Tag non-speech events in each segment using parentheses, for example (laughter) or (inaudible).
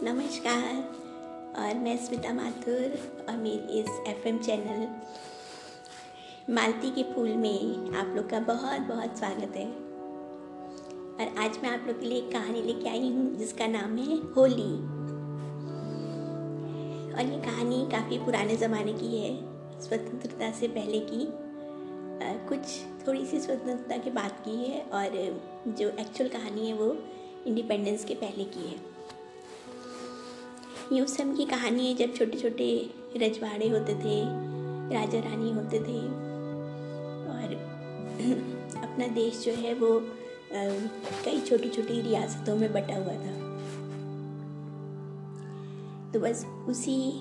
नमस्कार। और मैं स्मिता माथुर और मेरी इस एफएम चैनल मालती के फूल में आप लोग का बहुत बहुत स्वागत है। और आज मैं आप लोग के लिए एक कहानी लेके आई हूँ, जिसका नाम है होली। और ये कहानी काफ़ी पुराने ज़माने की है, स्वतंत्रता से पहले की। कुछ थोड़ी सी स्वतंत्रता की बात की है, और जो एक्चुअल कहानी है वो इंडिपेंडेंस के पहले की है। ये उस समय की कहानी है, जब छोटे छोटे रजवाड़े होते थे राजा रानी होते थे। और (clears throat) अपना देश जो है वो कई छोटी छोटी रियासतों में बटा हुआ था। तो बस उसी,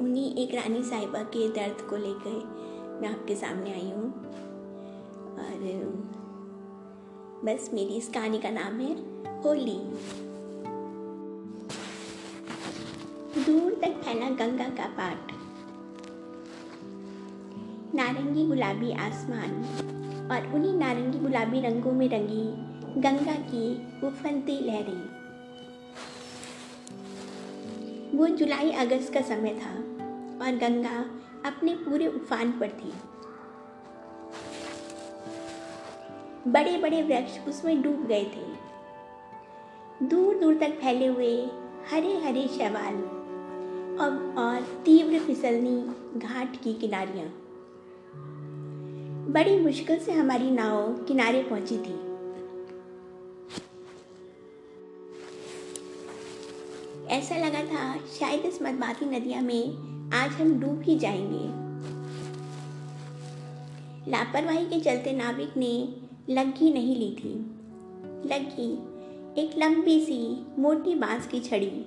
उन्हीं एक रानी साहिबा के दर्द को लेकर मैं आपके सामने आई हूँ। और बस मेरी इस कहानी का नाम है, होली। दूर तक फैला गंगा का पाट नारंगी गुलाबी आसमान और उन्हीं नारंगी गुलाबी रंगों में रंगी गंगा की उफलती लहरें। वो जुलाई अगस्त का समय था और गंगा अपने पूरे उफान पर थी। बड़े बड़े वृक्ष उसमें डूब गए थे। दूर दूर तक फैले हुए हरे हरे शैवाल अब और तीव्र फिसलनी घाट की किनारियाँ। बड़ी मुश्किल से हमारी नाव किनारे पहुँची थी। ऐसा लगा था शायद इस मदमाती नदिया में आज हम डूब ही जाएँगे। लापरवाही के चलते नाविक ने लग्गी नहीं ली थी। लग्गी एक लंबी सी मोटी बाँस की छड़ी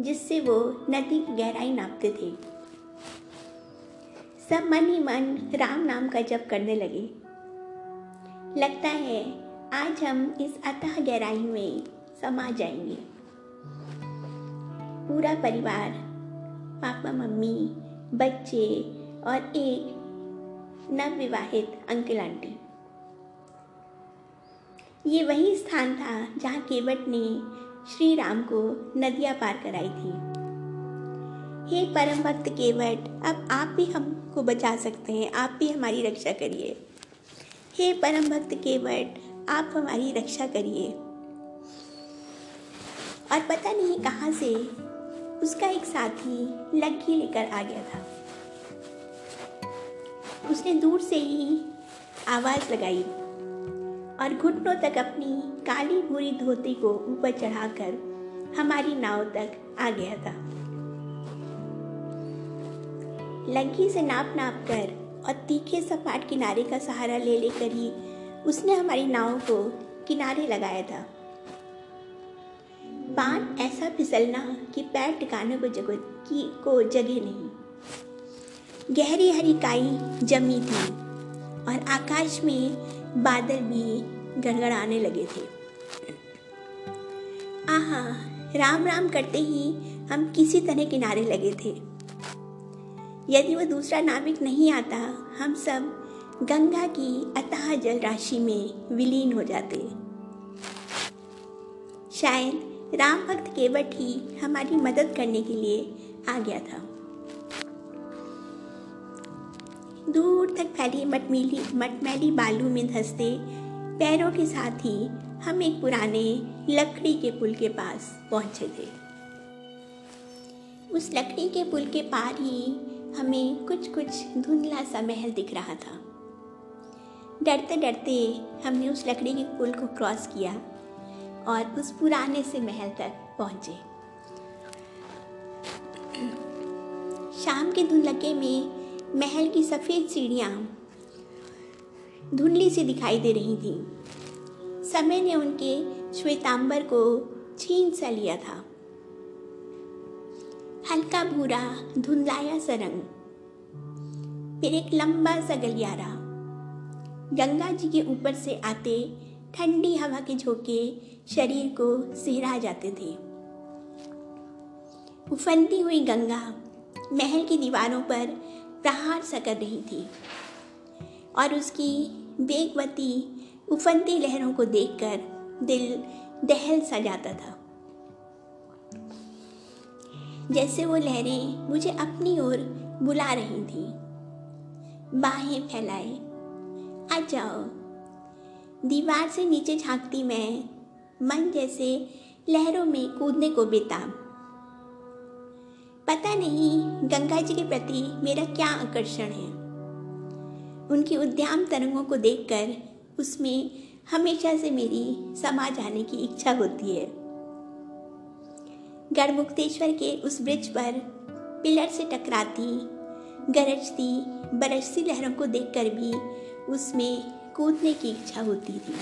जिससे वो नदी की गहराई नापते थे। सब मन ही मन राम नाम का जप करने लगे। लगता है आज हम इस अतः गहराई में समा जाएँगे। पूरा परिवार, पापा, मम्मी, बच्चे और एक नवविवाहित अंकल आंटी। ये वही स्थान था जहाँ केवट ने श्री राम को नदियाँ पार कराई थी। हे परम भक्त केवट, अब आप भी हमको बचा सकते हैं, आप भी हमारी रक्षा करिए। हे परम भक्त केवट, आप हमारी रक्षा करिए। और पता नहीं कहाँ से उसका एक साथी लग्गी लेकर आ गया था। उसने दूर से ही आवाज़ लगाई। और घुटनों तक अपनी काली भूरी धोती को ऊपर चढ़ाकर हमारी नाव तक आ गया था। लंकी से नाप नाप कर और तीखे सपाट किनारे का सहारा ले लेकर ही उसने हमारी नाव को किनारे लगाया था। पान ऐसा फिसलना कि पैर टिकाने को जगह की, को जगह नहीं। गहरी हरी काई जमी थी और आकाश में बादल भी गड़गड़ाने लगे थे। आहा, राम राम करते ही हम किसी तरह किनारे लगे थे। यदि वो दूसरा नाविक नहीं आता, हम सब गंगा की अतः जल राशि में विलीन हो जाते। शायद राम भक्त केवट ही हमारी मदद करने के लिए आ गया था। दूर तक फैली मटमीली मटमैली बालू में धंसते पैरों के साथ ही हम एक पुराने लकड़ी के पुल के पास पहुँचे थे। उस लकड़ी के पुल के पार ही हमें कुछ कुछ धुंधला सा महल दिख रहा था। डरते डरते हमने उस लकड़ी के पुल को क्रॉस किया और उस पुराने से महल तक पहुँचे। शाम के धुंधलके में महल की सफ़ेद सीढ़ियाँ धुंधली सी दिखाई दे रही थी। समय ने उनके श्वेतांबर को छीन सा लिया था। हल्का भूरा धुंधलाया सा रंग, फिर एक लंबा सा गलियारा। गंगा जी के ऊपर से आते ठंडी हवा के झोंके शरीर को सिहरा जाते थे। उफनती हुई गंगा महल की दीवारों पर प्रहार सा कर रही थी और उसकी बेगवती उफनती लहरों को देखकर दिल दहल सा जाता था। जैसे वो लहरें मुझे अपनी ओर बुला रही थी। बाहें फैलाए। आ जाओ। दीवार से नीचे झांकती मैं मन जैसे लहरों में कूदने को बेताब। पता नहीं गंगा जी के प्रति मेरा क्या आकर्षण है। उनकी उद्याम तरंगों को देखकर उसमें हमेशा से मेरी समा जाने की इच्छा होती है। गढ़मुक्तेश्वर के उस ब्रिज पर पिलर से टकराती, गरजती, बरसती लहरों को देखकर भी उसमें कूदने की इच्छा होती थी।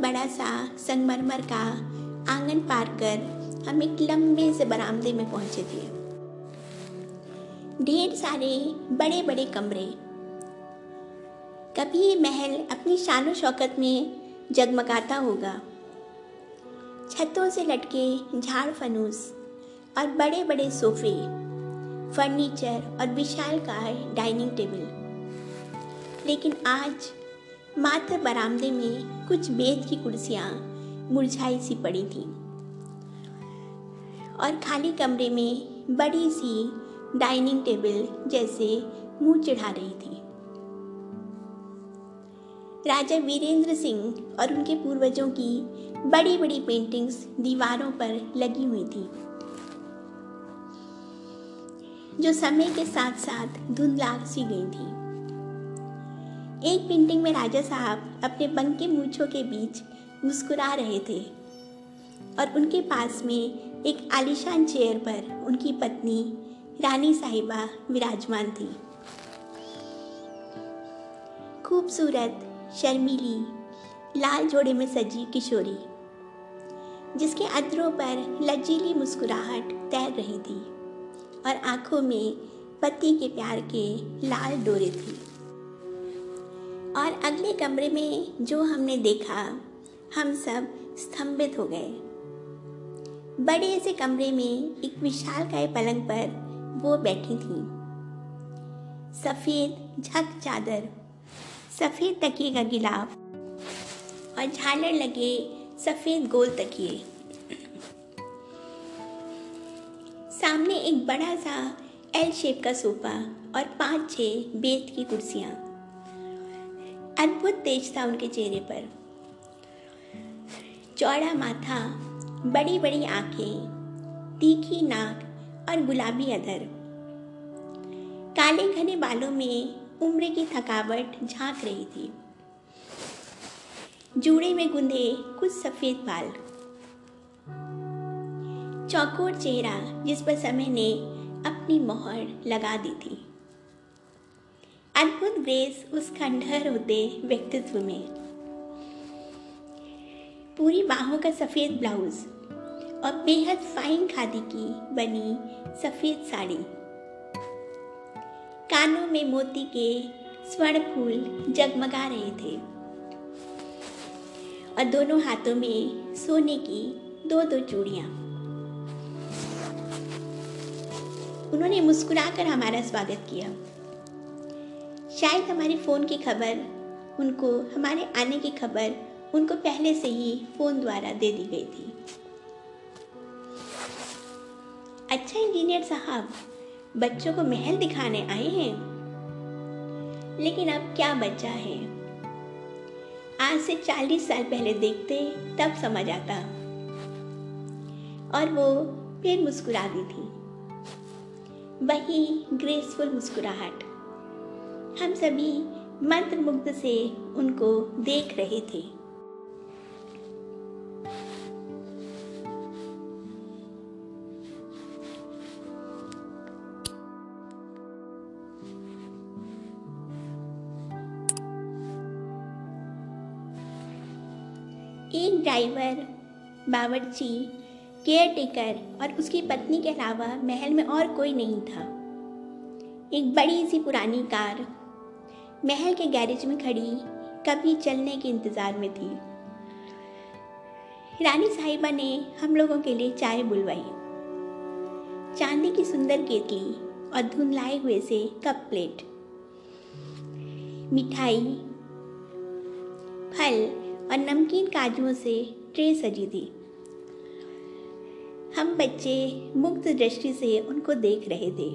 बड़ा सा संगमरमर का आँगन पार कर हम एक लंबे से बरामदे में पहुँचे थे। ढेर सारे बड़े बड़े कमरे। कभी ये महल अपनी शान शौकत में जगमगाता होगा। छतों से लटके झाड़ फनूस और बड़े बड़े सोफे, फर्नीचर और विशाल काय डाइनिंग टेबल। लेकिन आज मात्र बरामदे में कुछ बेद की कुर्सियाँ मुरझाई सी पड़ी थी। और खाली कमरे में बड़ी सी डाइनिंग टेबल जैसे मुँह चढ़ा रही थी। राजा वीरेंद्र सिंह और उनके पूर्वजों की बड़ी बड़ी पेंटिंग्स दीवारों पर लगी हुई थी, जो समय के साथ साथ धुंधला सी गई थी। एक पेंटिंग में राजा साहब अपने बंके मूछों के बीच मुस्कुरा रहे थे और उनके पास में एक आलिशान चेयर पर उनकी पत्नी रानी साहिबा विराजमान थी। खूबसूरत, शर्मीली, लाल जोड़े में सजी किशोरी, जिसके अधरों पर लजीली मुस्कुराहट तैर रही थी और आँखों में पति के प्यार के लाल डोरे थे। और अगले कमरे में जो हमने देखा, हम सब स्तंभित हो गए। बड़े से कमरे में एक विशाल काय पलंग पर वो बैठी थी। सफ़ेद झक चादर, सफ़ेद तकिए का गिलाफ और झालर लगे सफ़ेद गोल तकिए। सामने एक बड़ा सा एल शेप का सोफा और पाँच छह बेत की कुर्सियाँ। अद्भुत तेज था उनके चेहरे पर। चौड़ा माथा बड़ी बड़ी आँखें, तीखी नाक और गुलाबी अधर काले घने बालों में उम्र की थकावट झाँक रही थी। जूड़े में गुंदे कुछ सफ़ेद बाल। चौकोर चेहरा जिस पर समय ने अपनी मोहर लगा दी थी। अद्भुत ग्रेस उस खंडहर होते व्यक्तित्व में। पूरी बाहों का सफ़ेद ब्लाउज और बेहद फाइन खादी की बनी सफ़ेद साड़ी। कानों में मोती के स्वर्ण फूल जगमगा रहे थे। और दोनों हाथों में सोने की दो दो चूड़ियाँ। उन्होंने मुस्कुराकर हमारा स्वागत किया। शायद हमारे फ़ोन की खबर, उनको, हमारे आने की खबर, उनको पहले से ही फ़ोन द्वारा दे दी गई थी। अच्छा इंजीनियर साहब, बच्चों को महल दिखाने आए हैं? लेकिन अब क्या बच्चा है? आज से चालीस साल पहले देखते तब समझ आता। और वो फिर मुस्कुरा दी थी। वही ग्रेसफुल मुस्कुराहट। हम सभी मंत्र मुग्ध से उनको देख रहे थे। एक ड्राइवर बावर्ची केयर टेकर और उसकी पत्नी के अलावा महल में और कोई नहीं था। एक बड़ी सी पुरानी कार महल के गैरेज में खड़ी, कभी चलने के इंतज़ार में थी। रानी साहिबा ने हम लोगों के लिए चाय बुलवाई। चांदी की सुंदर केतली और धुंधलाए हुए से कप प्लेट। मिठाई, फल और नमकीन काजुओं से ट्रे सजी थी। हम बच्चे मुक्त दृष्टि से उनको देख रहे थे।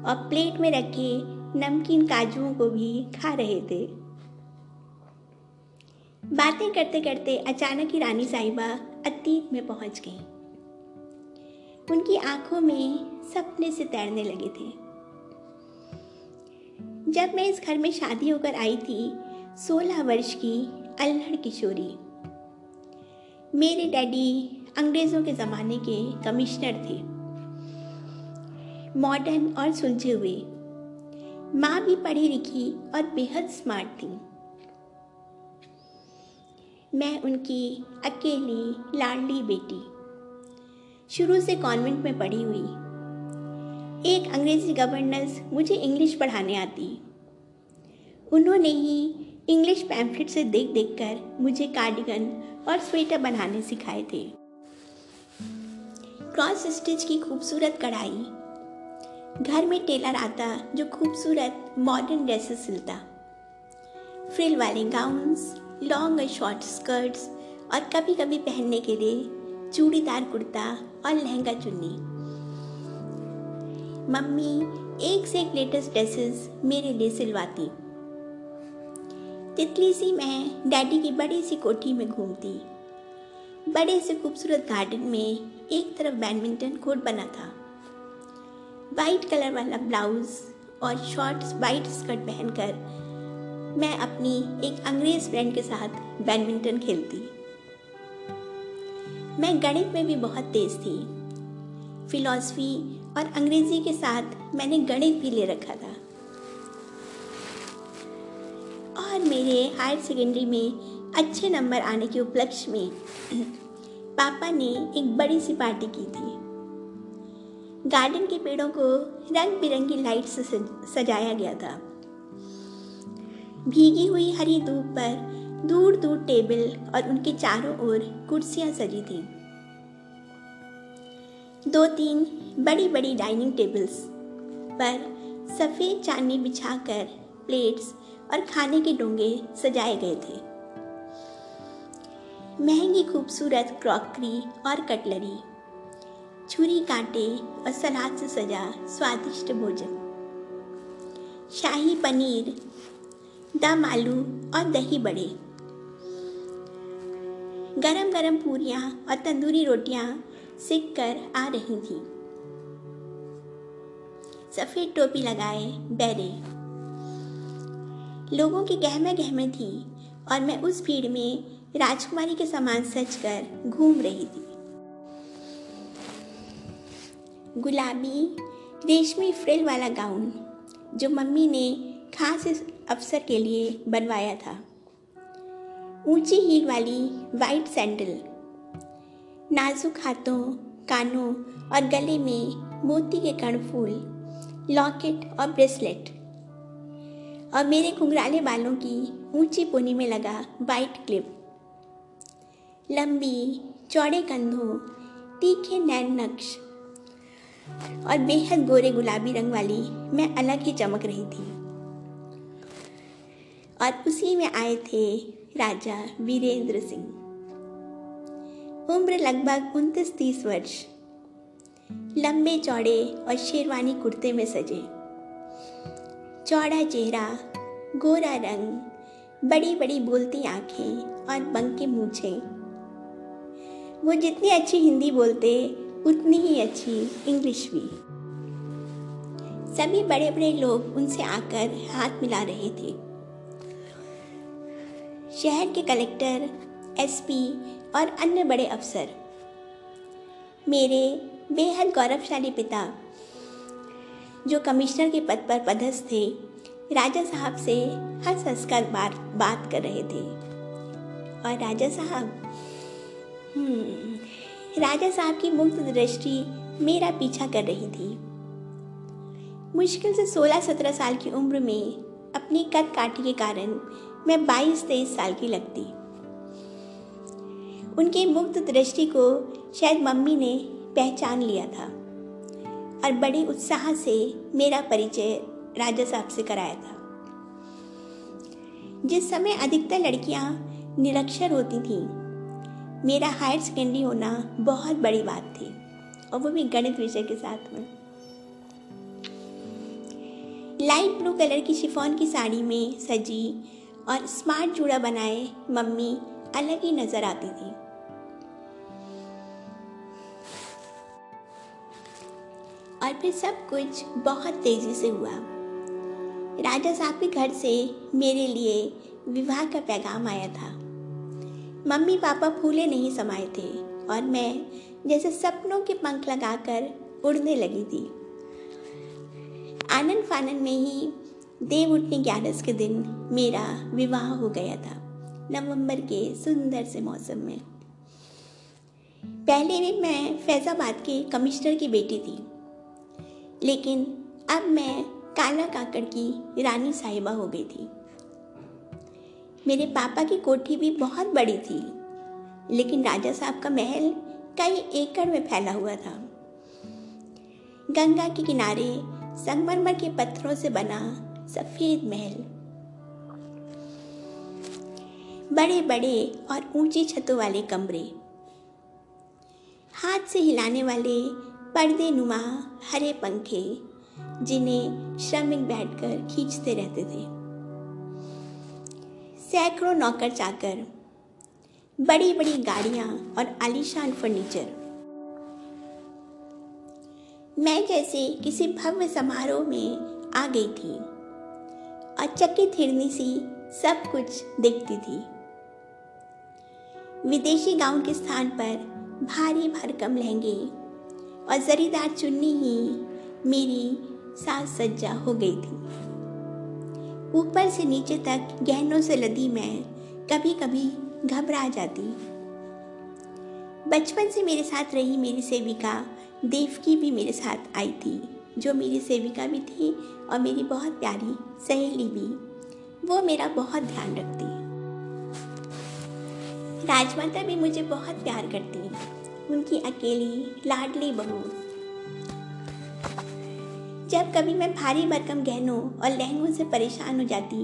और प्लेट में रखे नमकीन काजुओं को भी खा रहे थे। बातें करते करते अचानक ही रानी साहिबा अतीत में पहुँच गई। उनकी आँखों में सपने से तैरने लगे थे। जब मैं इस घर में शादी होकर आई थी, सोलह वर्ष की अल्हड़ किशोरी। मेरे डैडी अंग्रेज़ों के ज़माने के कमिश्नर थे। मॉडर्न और सुलझे हुए। माँ भी पढ़ी लिखी और बेहद स्मार्ट थी। मैं उनकी अकेली, लाडली बेटी। शुरू से कॉन्वेंट में पढ़ी हुई। एक अंग्रेज़ी गवर्नेंस मुझे इंग्लिश पढ़ाने आती। उन्होंने ही इंग्लिश पैम्फलेट से देख देख कर मुझे कार्डिगन और स्वेटर बनाने सिखाए थे। क्रॉस स्टिच की खूबसूरत कढ़ाई घर में टेलर आता, जो खूबसूरत मॉडर्न ड्रेसेस सिलता। फ्रिल वाले गाउन्स लॉन्ग और शॉर्ट स्कर्ट्स और कभी कभी पहनने के लिए चूड़ीदार कुर्ता और लहंगा चुन्नी। मम्मी एक से एक लेटेस्ट ड्रेसेस मेरे लिए सिलवाती। तितली सी मैं डैडी की बड़ी सी कोठी में घूमती। बड़े से खूबसूरत गार्डन में एक तरफ़ बैडमिंटन कोर्ट बना था। वाइट कलर वाला ब्लाउज और शॉर्ट वाइट स्कर्ट पहनकर मैं अपनी एक अंग्रेज़ फ्रेंड के साथ बैडमिंटन खेलती। मैं गणित में भी बहुत तेज थी। फिलॉसफी और अंग्रेज़ी के साथ मैंने गणित भी ले रखा था। और मेरे हायर सेकेंडरी में अच्छे नंबर आने के उपलक्ष्य में (clears throat) पापा ने एक बड़ी सी पार्टी की थी। गार्डन के पेड़ों को रंग बिरंगी लाइट से सजाया गया था। भीगी हुई हरी धूप पर दूर दूर टेबल और उनके चारों ओर कुर्सियाँ सजी थी। दो तीन बड़ी बड़ी डाइनिंग टेबल्स पर सफ़ेद चांदी बिछाकर प्लेट्स और खाने के डोंगे सजाए गए थे। महँगी खूबसूरत क्रॉकरी और कटलरी छुरी कांटे और सलाद से सजा स्वादिष्ट भोजन। शाही पनीर, दम आलू और दही बड़े। गरम गरम पूरियाँ और तंदूरी रोटियाँ सिक कर आ रही थी। सफ़ेद टोपी लगाए बैरे। लोगों की गहमे गहमे थी और मैं उस भीड़ में राजकुमारी के समान सच कर घूम रही थी। गुलाबी, रेशमी फ्रिल वाला गाउन, जो मम्मी ने खास इस अवसर के लिए बनवाया था। ऊँची हील वाली वाइट सैंडल, नाजुक हाथों, कानों और गले में मोती के कण फूल, लॉकेट और ब्रेसलेट, और मेरे घुंघराले बालों की ऊँची पोनी में लगा वाइट क्लिप। लंबी, चौड़े कंधों, तीखे नैन नक्श और बेहद गोरे गुलाबी रंग वाली मैं अलग ही चमक रही थी। और उसी में आए थे राजा वीरेंद्र सिंह। उम्र लगभग उनतीस तीस वर्ष। लंबे चौड़े और शेरवानी कुर्ते में सजे। चौड़ा चेहरा, गोरा रंग बड़ी बड़ी बोलती आँखें और बंके मूछे। वो जितनी अच्छी हिंदी बोलते उतनी ही अच्छी इंग्लिश भी। सभी बड़े बड़े लोग उनसे आकर हाथ मिला रहे थे। शहर के कलेक्टर एसपी और अन्य बड़े अफसर। मेरे बेहद गौरवशाली पिता जो कमिश्नर के पद पर पदस्थ थे राजा साहब से हंस हंस कर बात बात कर रहे थे। और राजा साहब हम्म, राजा साहब की मुक्त दृष्टि मेरा पीछा कर रही थी। मुश्किल से 16-17 साल की उम्र में अपनी कद काठी के कारण मैं 22-23 साल की लगती। उनकी मुक्त दृष्टि को शायद मम्मी ने पहचान लिया था और बड़े उत्साह से मेरा परिचय राजा साहब से कराया था। जिस समय अधिकतर लड़कियाँ निरक्षर होती थी मेरा हायर सेकेंडरी होना बहुत बड़ी बात थी, और वो भी गणित विषय के साथ में। लाइट ब्लू कलर की शिफॉन की साड़ी में सजी और स्मार्ट जूड़ा बनाए मम्मी अलग ही नज़र आती थी। और फिर सब कुछ बहुत तेज़ी से हुआ। राजा साहब के घर से मेरे लिए विवाह का पैगाम आया था। मम्मी पापा फूले नहीं समाये थे और मैं जैसे सपनों के पंख लगाकर उड़ने लगी थी। आनंद फानन में ही देव उठने ग्यारस के दिन मेरा विवाह हो गया था, नवंबर के सुंदर से मौसम में। पहले भी मैं फैज़ाबाद के कमिश्नर की बेटी थी, लेकिन अब मैं काला काकड़ की रानी साहिबा हो गई थी। मेरे पापा की कोठी भी बहुत बड़ी थी, लेकिन राजा साहब का महल कई एकड़ में फैला हुआ था। गंगा के किनारे संगमरमर के पत्थरों से बना सफ़ेद महल। बड़े बड़े और ऊँची छतों वाले कमरे। हाथ से हिलाने वाले पर्दे नुमा हरे पंखे, जिन्हें श्रमिक बैठकर खींचते रहते थे। सैकड़ों नौकर चाकर बड़ी बड़ी गाड़ियाँ और आलीशान फर्नीचर। मैं जैसे किसी भव्य समारोह में आ गई थी और चकित हिरनी सी सब कुछ देखती थी। विदेशी गाउन के स्थान पर भारी भरकम लहंगे और जरीदार चुन्नी ही मेरी साज सज्जा हो गई थी। ऊपर से नीचे तक गहनों से लदी मैं कभी कभी घबरा जाती। बचपन से मेरे साथ रही मेरी सेविका, देवकी भी मेरे साथ आई थी, जो मेरी सेविका भी थी और मेरी बहुत प्यारी सहेली भी। वो मेरा बहुत ध्यान रखती। राजमाता भी मुझे बहुत प्यार करती। उनकी अकेली, लाडली बहू। जब कभी मैं भारी भरकम गहनों और लहंगों से परेशान हो जाती,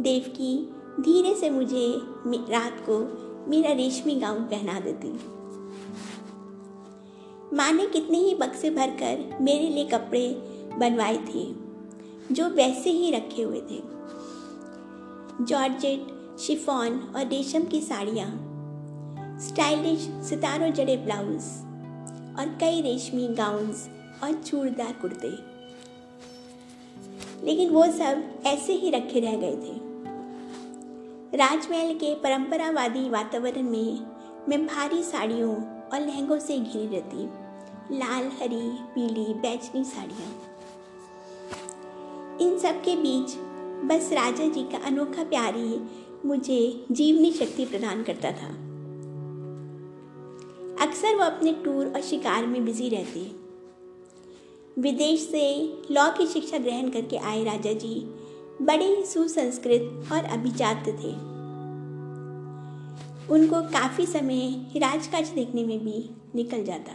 देवकी धीरे से मुझे रात को मेरा रेशमी गाउन पहना देती। माँ ने कितने ही बक्से भरकर मेरे लिए कपड़े बनवाए थे, जो वैसे ही रखे हुए थे। जॉर्जेट, शिफॉन और रेशम की साड़ियाँ, स्टाइलिश सितारों जड़े ब्लाउज और कई रेशमी गाउन्स और चूड़दार कुर्ते। लेकिन वो सब ऐसे ही रखे रह गए थे। राजमहल के परंपरावादी वातावरण में मैं भारी साड़ियों और लहंगों से घिरी रहती। लाल, हरी, पीली बैचनी साड़ियाँ। इन सब के बीच बस राजा जी का अनोखा प्यार ही मुझे जीवनी शक्ति प्रदान करता था। अक्सर वो अपने टूर और शिकार में बिज़ी रहते। विदेश से लॉ की शिक्षा ग्रहण करके आए राजा जी। बड़े सुसंस्कृत और अभिजात थे। उनको काफ़ी समय राजकाज देखने में भी निकल जाता।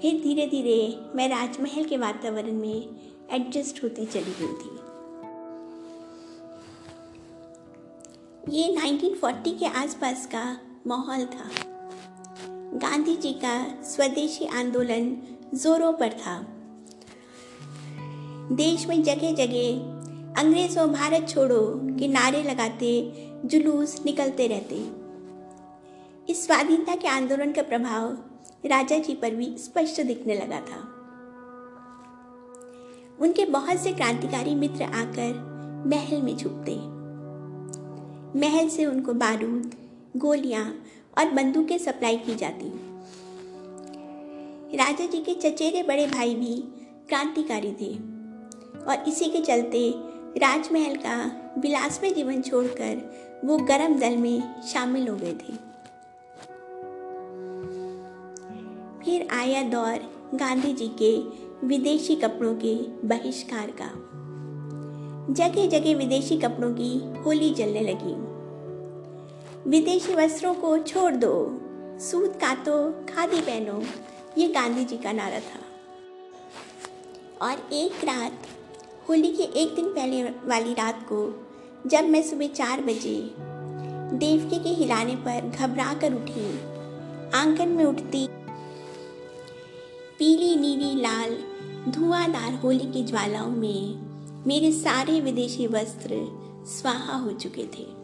फिर धीरे धीरे मैं राजमहल के वातावरण में एडजस्ट होती चली गई थी। ये 1940 के आसपास का माहौल था। गांधी जी का स्वदेशी आंदोलन जोरों पर था। देश में जगह जगह अंग्रेज़ों भारत छोड़ो के नारे लगाते, जुलूस निकलते रहते। इस स्वाधीनता के आंदोलन का प्रभाव राजा जी पर भी स्पष्ट दिखने लगा था। उनके बहुत से क्रांतिकारी मित्र आकर महल में छुपते। महल से उनको बारूद, गोलियाँ और बंदूकें सप्लाई की जाती। राजा जी के चचेरे बड़े भाई भी क्रांतिकारी थे। और इसी के चलते राजमहल का विलासमय जीवन छोड़कर वो गरम दल में शामिल हो गए थे। फिर आया दौर गांधी जी के विदेशी कपड़ों के बहिष्कार का। जगह जगह विदेशी कपड़ों की होली जलने लगी। विदेशी वस्त्रों को छोड़ दो सूत काटो खादी पहनो ये गांधी जी का नारा था। और एक रात, होली के एक दिन पहले वाली रात को, जब मैं सुबह चार बजे देवकी के हिलाने पर घबरा कर उठी, आँगन में उठती, पीली, नीली, लाल, धुआंधार होली की ज्वालाओं में मेरे सारे विदेशी वस्त्र स्वाहा हो चुके थे।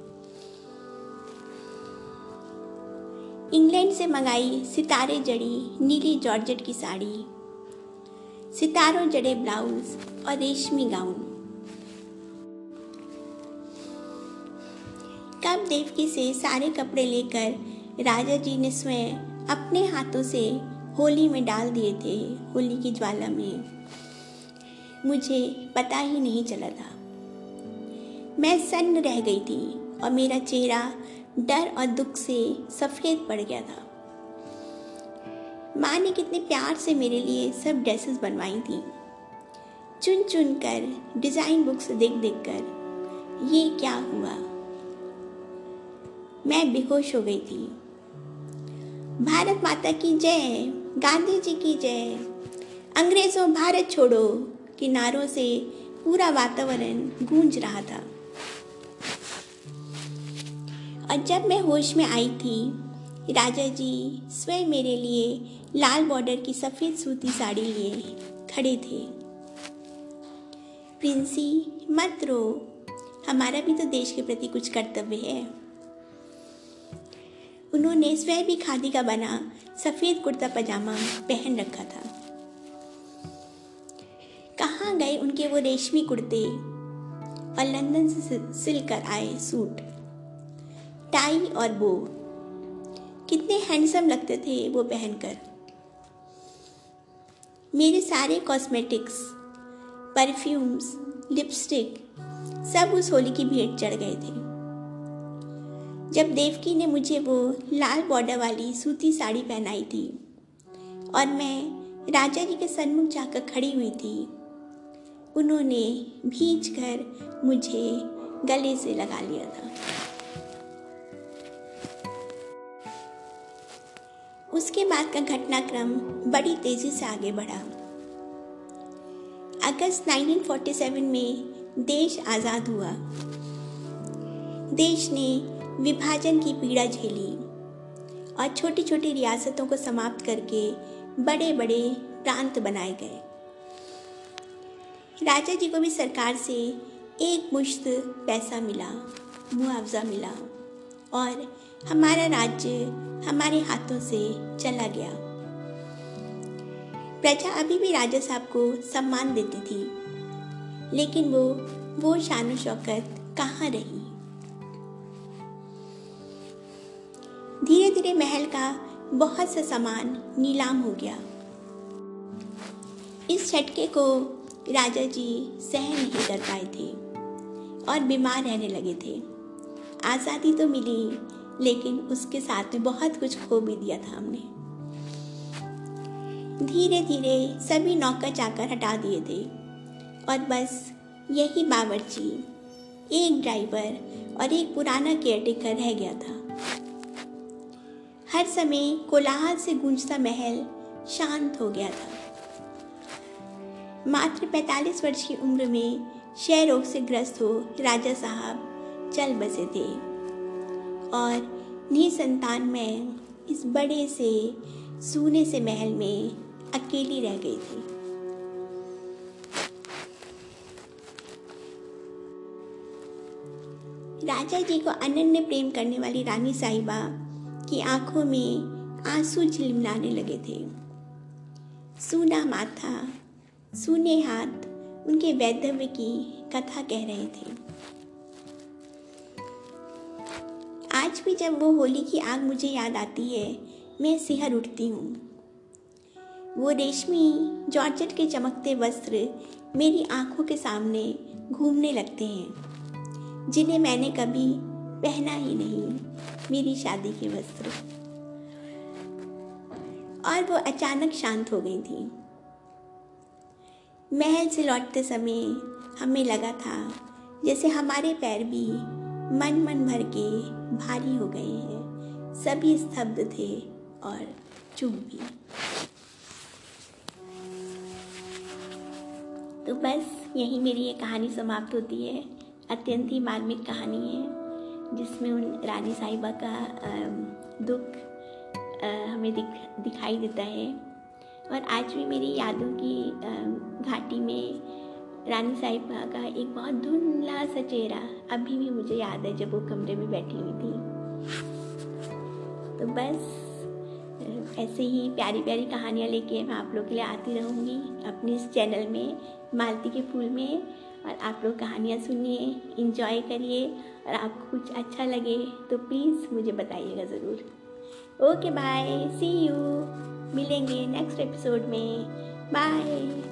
इंग्लैंड से मंगाई सितारे जड़ी नीली जॉर्जेट की साड़ी। सितारों जड़े ब्लाउज और रेशमी गाउन। कब देवकी से सारे कपड़े लेकर राजा जी ने स्वयं अपने हाथों से होली में डाल दिए थे होली की ज्वाला में। मुझे पता ही नहीं चला था। मैं सन्न रह गई थी और मेरा चेहरा डर और दुख से सफ़ेद पड़ गया था। माँ ने कितने प्यार से मेरे लिए सब ड्रेसेस बनवाई थी। चुन चुन कर डिज़ाइन बुक्स देख देख कर ये क्या हुआ? मैं बेहोश हो गई थी। भारत माता की जय, गांधी जी की जय। अंग्रेज़ों, भारत छोड़ो, किनारों से पूरा वातावरण गूंज रहा था। और जब मैं होश में आई थी, राजा जी स्वयं मेरे लिए लाल बॉर्डर की सफ़ेद सूती साड़ी लिए खड़े थे। प्रिंसी, मत रो। हमारा भी तो देश के प्रति कुछ कर्तव्य है। उन्होंने स्वयं भी खादी का बना सफ़ेद कुर्ता पजामा पहन रखा था। कहाँ गए उनके वो रेशमी कुर्ते? और लंदन से सिलकर आए सूट। टाई और बो। कितने हैंडसम लगते थे वो पहनकर। मेरे सारे कॉस्मेटिक्स, परफ्यूम्स, लिपस्टिक, सब उस होली की भेंट चढ़ गए थे। जब देवकी ने मुझे वो लाल बॉर्डर वाली सूती साड़ी पहनाई थी और मैं राजा जी के सन्मुख जाकर खड़ी हुई थी, उन्होंने भींच कर मुझे गले से लगा लिया था। उसके बाद का घटनाक्रम बड़ी तेज़ी से आगे बढ़ा। अगस्त 1947 में देश आज़ाद हुआ। देश ने विभाजन की पीड़ा झेली और छोटी छोटी रियासतों को समाप्त करके बड़े बड़े प्रांत बनाए गए। राजा जी को भी सरकार से एक मुश्त पैसा मिला, मुआवजा मिला और हमारा राज्य हमारे हाथों से चला गया। प्रजा अभी भी राजा साहब को सम्मान देती थी, लेकिन वो वो शान शौकत कहाँ रही? धीरे धीरे महल का बहुत सा सामान नीलाम हो गया। इस झटके को राजा जी सहन नहीं कर पाए थे और बीमार रहने लगे थे। आज़ादी तो मिली लेकिन उसके साथ में बहुत कुछ खो भी दिया था हमने। धीरे धीरे सभी नौकर चाकर हटा दिए थे। और बस यही बावर्ची एक ड्राइवर और एक पुराना केयरटेकर रह गया था। हर समय कोलाहल से गूंजता महल शांत हो गया था। मात्र 45 वर्ष की उम्र में क्षय रोग से ग्रस्त हो राजा साहब चल बसे थे। और निसंतान मैं इस बड़े से सूने से महल में अकेली रह गई थी। राजा जी को अनन्य प्रेम करने वाली रानी साहिबा की आँखों में आँसू झिलमिलाने लगे थे। सूना माथा, सूने हाथ उनके वैधव्य की कथा कह रहे थे। आज भी जब वो होली की आग मुझे याद आती है, मैं सिहर उठती हूँ। वो रेशमी जॉर्जेट के चमकते वस्त्र मेरी आँखों के सामने घूमने लगते हैं, जिन्हें मैंने कभी पहना ही नहीं, मेरी शादी के वस्त्र। और वो अचानक शांत हो गई थी। महल से लौटते समय हमें लगा था, जैसे हमारे पैर भी मन मन भर के भारी हो गए हैं। सभी स्तब्ध थे और चुप भी। तो बस यही मेरी ये कहानी समाप्त होती है। अत्यंत ही मार्मिक कहानी है, जिसमें उन रानी साहिबा का दुख हमें दिख, दिखाई देता है। और आज भी मेरी यादों की घाटी में रानी साहिबा का एक बहुत धुंधला सा चेहरा। अभी भी मुझे याद है जब वो कमरे में बैठी हुई थी। तो बस, ऐसे ही प्यारी प्यारी कहानियाँ लेके मैं आप लोग के लिए आती रहूँगी अपने इस चैनल में, मालती के फूल में। और आप लोग कहानियाँ सुनिए इंजॉय करिए, और आपको कुछ अच्छा लगे तो प्लीज़ मुझे बताइएगा ज़रूर। ओके बाय सी यू मिलेंगे नेक्स्ट एपिसोड में. बाय